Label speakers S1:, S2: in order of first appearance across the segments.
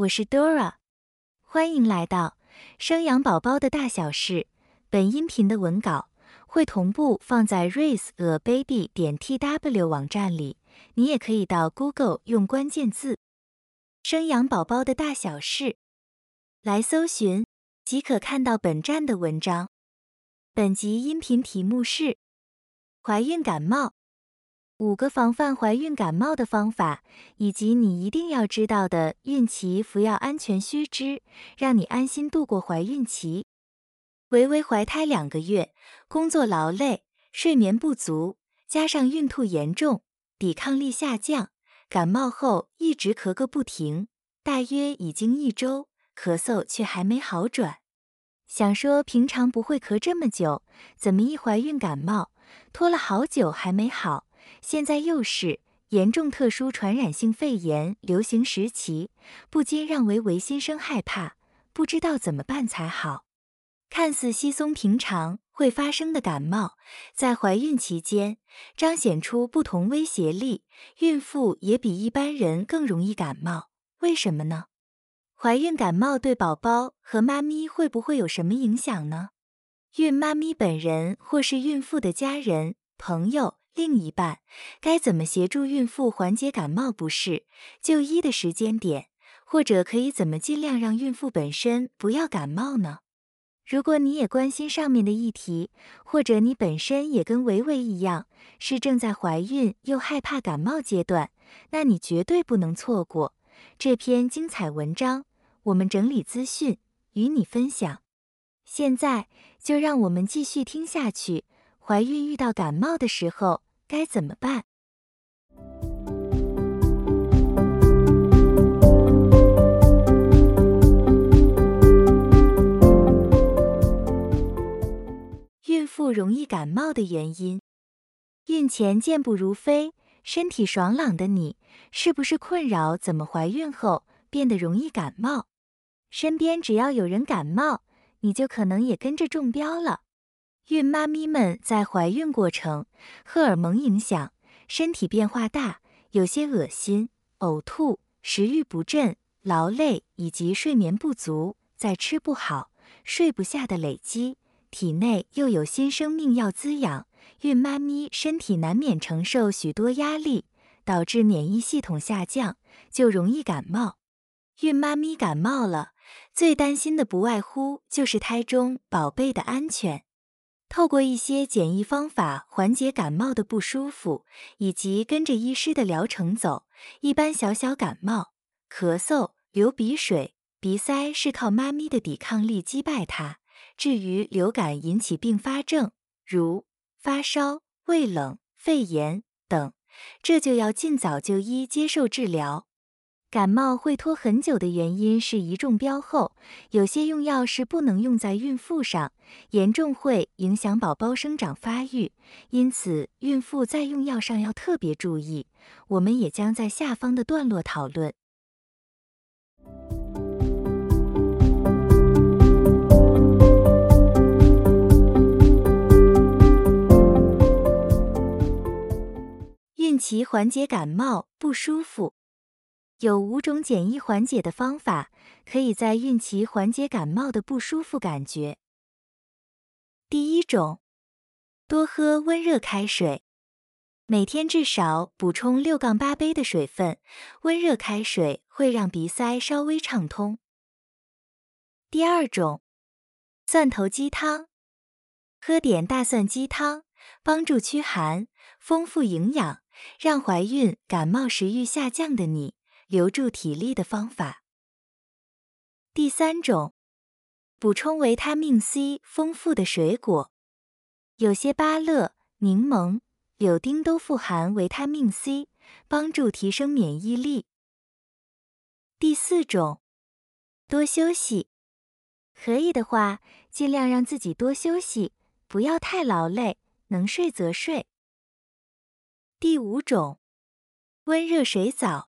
S1: 我是 Dora，欢迎来到生养宝宝的大小事。本音频的文稿会同步放在 raiseababy 点 tw 网站里，你也可以到 Google 用关键字“生养宝宝的大小事”来搜寻，即可看到本站的文章。本集音频题目是怀孕感冒。五个防范怀孕感冒的方法，以及你一定要知道的孕期服药安全须知，让你安心度过怀孕期。维维怀胎两个月，工作劳累，睡眠不足，加上孕吐严重，抵抗力下降，感冒后一直咳个不停，大约已经一周，咳嗽却还没好转。想说平常不会咳这么久，怎么一怀孕感冒，拖了好久还没好？现在又是严重特殊传染性肺炎流行时期，不禁让维维心生害怕，不知道怎么办才好。看似稀松平常会发生的感冒，在怀孕期间彰显出不同威胁力，孕妇也比一般人更容易感冒。为什么呢？怀孕感冒对宝宝和妈咪会不会有什么影响呢？孕妈咪本人或是孕妇的家人、朋友。另一半该怎么协助孕妇缓解感冒不适？就医的时间点，或者可以怎么尽量让孕妇本身不要感冒呢？如果你也关心上面的议题，或者你本身也跟维维一样是正在怀孕又害怕感冒阶段，那你绝对不能错过这篇精彩文章。我们整理资讯与你分享。现在就让我们继续听下去。怀孕遇到感冒的时候该怎么办？孕妇容易感冒的原因：孕前健步如飞、身体爽朗的你，是不是困扰怎么怀孕后变得容易感冒？身边只要有人感冒，你就可能也跟着中标了。孕妈咪们在怀孕过程，荷尔蒙影响，身体变化大，有些恶心、呕吐、食欲不振、劳累以及睡眠不足，在吃不好、睡不下的累积，体内又有新生命要滋养，孕妈咪身体难免承受许多压力，导致免疫系统下降，就容易感冒。孕妈咪感冒了，最担心的不外乎就是胎中宝贝的安全。透过一些简易方法缓解感冒的不舒服，以及跟着医师的疗程走，一般小小感冒、咳嗽、流鼻水、鼻塞是靠妈咪的抵抗力击败它。至于流感引起并发症，如发烧、胃冷、肺炎等，这就要尽早就医接受治疗。感冒会拖很久的原因是一中标后，有些用药是不能用在孕妇上，严重会影响宝宝生长发育，因此孕妇在用药上要特别注意。我们也将在下方的段落讨论。孕期缓解感冒不舒服。有五种简易缓解的方法，可以在孕期缓解感冒的不舒服感觉。第一种，多喝温热开水，每天至少补充六杠八杯的水分，温热开水会让鼻塞稍微畅通。第二种，蒜头鸡汤，喝点大蒜鸡汤，帮助驱寒，丰富营养，让怀孕感冒食欲下降的你。留住体力的方法。第三种，补充维他命 C 丰富的水果，有些芭乐、柠檬、柳丁都富含维他命 C，帮助提升免疫力。第四种，多休息，可以的话，尽量让自己多休息，不要太劳累，能睡则睡。第五种，温热水澡。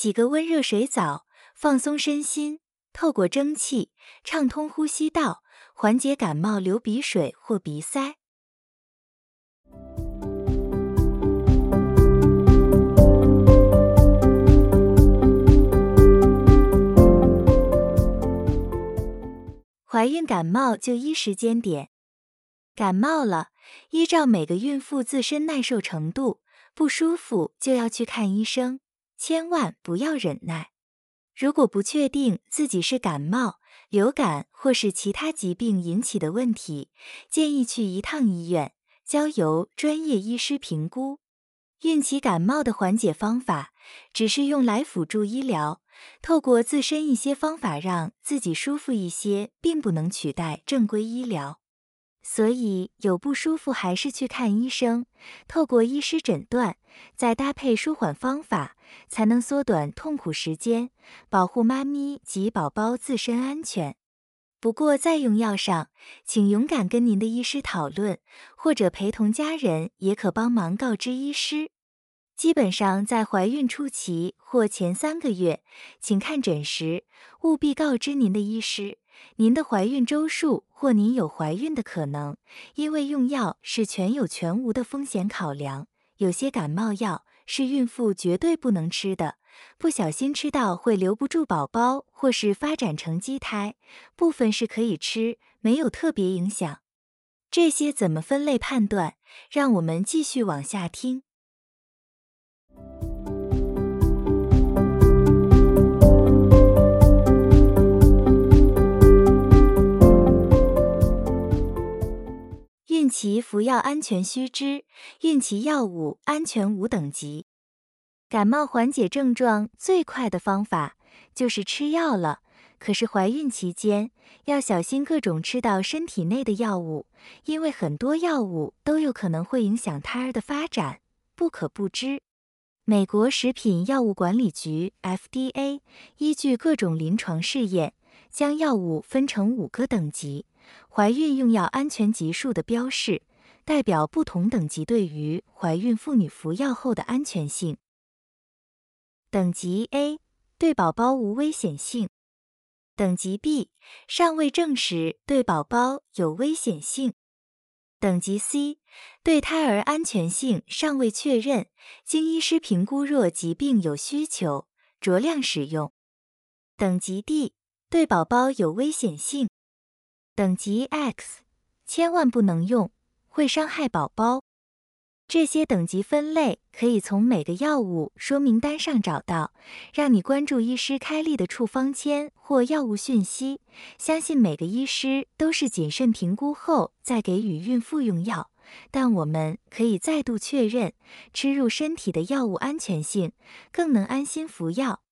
S1: 洗个温热水澡放松身心透过蒸汽畅通呼吸道缓解感冒流鼻水或鼻塞。怀孕感冒就医时间点感冒了依照每个孕妇自身耐受程度不舒服就要去看医生。千万不要忍耐。如果不确定自己是感冒、流感或是其他疾病引起的问题，建议去一趟医院，交由专业医师评估。孕期感冒的缓解方法只是用来辅助医疗，透过自身一些方法让自己舒服一些，并不能取代正规医疗。所以有不舒服还是去看医生，透过医师诊断，再搭配舒缓方法，才能缩短痛苦时间，保护妈咪及宝宝自身安全。不过在用药上，请勇敢跟您的医师讨论，或者陪同家人也可帮忙告知医师。基本上在怀孕初期或前三个月，请看诊时务必告知您的医师。您的怀孕周数或您有怀孕的可能，因为用药是全有全无的风险考量。有些感冒药是孕妇绝对不能吃的，不小心吃到会留不住宝宝，或是发展成畸胎。部分是可以吃，没有特别影响。这些怎么分类判断？让我们继续往下听。期服药安全须知：孕期药物安全无等级。感冒缓解症状最快的方法就是吃药了。可是怀孕期间要小心各种吃到身体内的药物，因为很多药物都有可能会影响胎儿的发展，不可不知。美国食品药物管理局 （FDA） 依据各种临床试验，将药物分成五个等级。怀孕用药安全级数的标示，代表不同等级对于怀孕妇女服药后的安全性。等级 A 对宝宝无危险性，等级 B 尚未证实对宝宝有危险性，等级 C 对胎儿安全性尚未确认，经医师评估若疾病有需求，酌量使用。等级 D 对宝宝有危险性。等级 X，千万不能用，会伤害宝宝。这些等级分类可以从每个药物说明单上找到，让你关注医师开立的处方签或药物讯息。相信每个医师都是谨慎评估后再给予孕妇用药，但我们可以再度确认吃入身体的药物安全性，更能安心服药。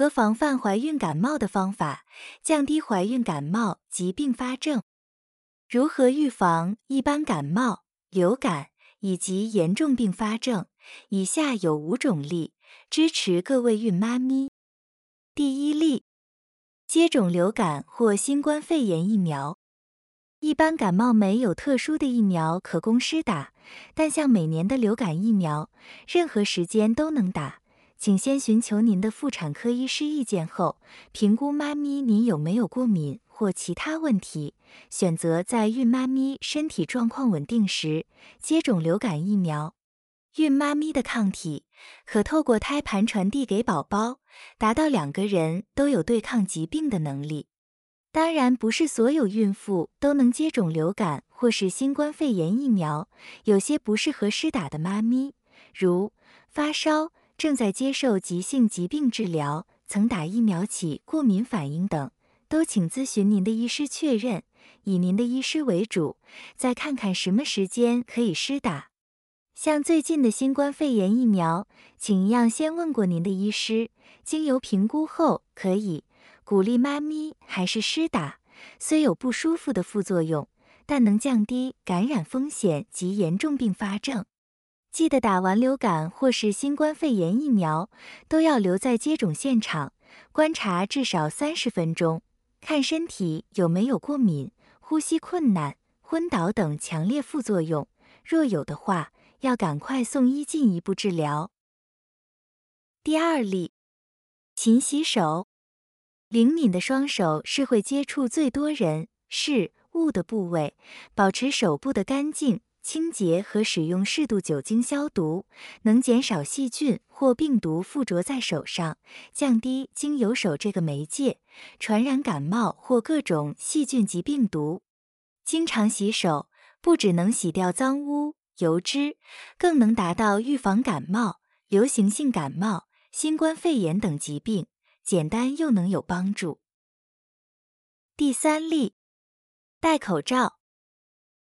S1: 个防范怀孕感冒的方法，降低怀孕感冒疾并发症。如何预防一般感冒、流感以及严重并发症？以下有五种例，支持各位孕妈咪。第一例，接种流感或新冠肺炎疫苗。一般感冒没有特殊的疫苗可供施打，但像每年的流感疫苗，任何时间都能打。请先寻求您的妇产科医师意见后，评估妈咪您有没有过敏或其他问题，选择在孕妈咪身体状况稳定时接种流感疫苗。孕妈咪的抗体可透过胎盘传递给宝宝，达到两个人都有对抗疾病的能力。当然，不是所有孕妇都能接种流感或是新冠肺炎疫苗，有些不适合施打的妈咪，如发烧。正在接受急性疾病治疗、曾打疫苗起过敏反应等，都请咨询您的医师确认，以您的医师为主，再看看什么时间可以施打。像最近的新冠肺炎疫苗，请一样先问过您的医师，经由评估后，可以鼓励妈咪还是施打。虽有不舒服的副作用，但能降低感染风险及严重并发症。记得打完流感或是新冠肺炎疫苗，都要留在接种现场观察至少三十分钟，看身体有没有过敏、呼吸困难、昏倒等强烈副作用。若有的话，要赶快送医进一步治疗。第二例，勤洗手。灵敏的双手是会接触最多人事物的部位，保持手部的干净。清洁和使用适度酒精消毒，能减少细菌或病毒附着在手上，降低经由手这个媒介传染感冒或各种细菌及病毒。经常洗手不只能洗掉脏污、油脂，更能达到预防感冒、流行性感冒、新冠肺炎等疾病，简单又能有帮助。第三例，戴口罩。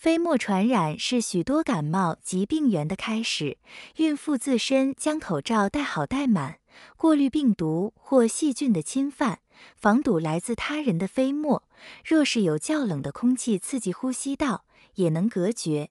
S1: 飞沫传染是许多感冒及病源的开始。孕妇自身将口罩戴好戴满，过滤病毒或细菌的侵犯，防堵来自他人的飞沫。若是有较冷的空气刺激呼吸道，也能隔绝。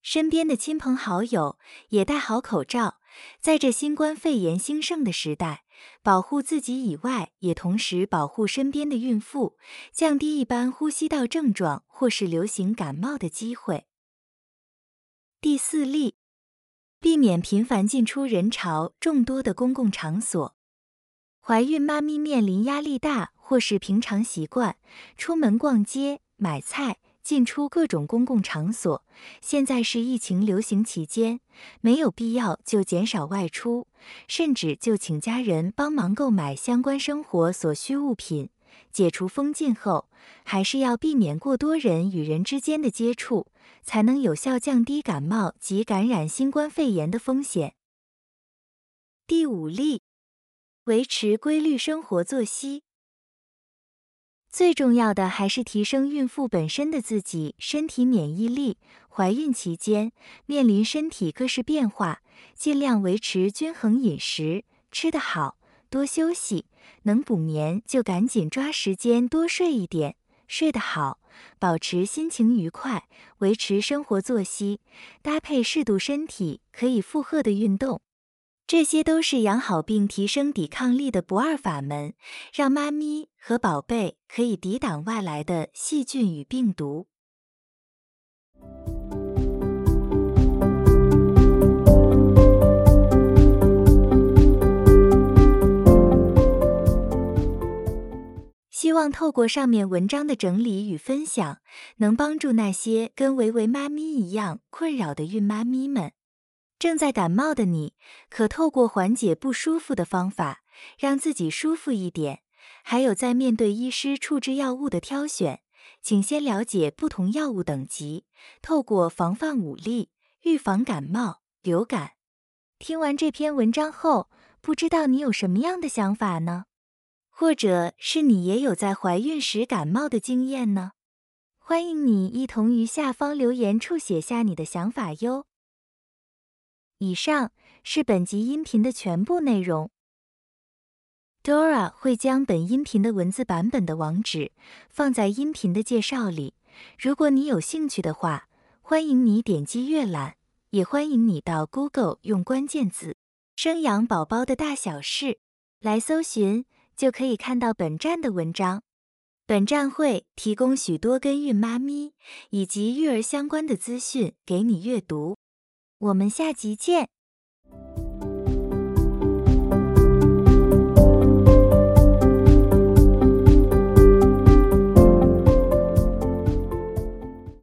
S1: 身边的亲朋好友也戴好口罩。在这新冠肺炎兴盛的时代，保护自己以外，也同时保护身边的孕妇，降低一般呼吸道症状或是流行感冒的机会。第四例，避免频繁进出人潮众多的公共场所。怀孕妈咪面临压力大，或是平常习惯出门逛街、买菜。进出各种公共场所，现在是疫情流行期间，没有必要就减少外出，甚至就请家人帮忙购买相关生活所需物品。解除封禁后，还是要避免过多人与人之间的接触，才能有效降低感冒及感染新冠肺炎的风险。第五例，维持规律生活作息。最重要的还是提升孕妇本身的自己身体免疫力。怀孕期间面临身体各式变化，尽量维持均衡饮食，吃得好，多休息，能补眠就赶紧抓时间多睡一点，睡得好，保持心情愉快，维持生活作息，搭配适度身体可以负荷的运动。这些都是养好病、提升抵抗力的不二法门，让妈咪和宝贝可以抵挡外来的细菌与病毒。希望透过上面文章的整理与分享，能帮助那些跟维维妈咪一样困扰的孕妈咪们。正在感冒的你，可透过缓解不舒服的方法，让自己舒服一点。还有，在面对医师处置药物的挑选，请先了解不同药物等级，透过防范武力，预防感冒、流感。听完这篇文章后，不知道你有什么样的想法呢？或者是你也有在怀孕时感冒的经验呢？欢迎你一同于下方留言处写下你的想法哟。以上是本集音频的全部内容。Dora 会将本音频的文字版本的网址放在音频的介绍里，如果你有兴趣的话，欢迎你点击阅览，也欢迎你到 Google 用关键字“生养宝宝的大小事”来搜寻，就可以看到本站的文章。本站会提供许多跟孕妈咪以及育儿相关的资讯给你阅读。我们下集见。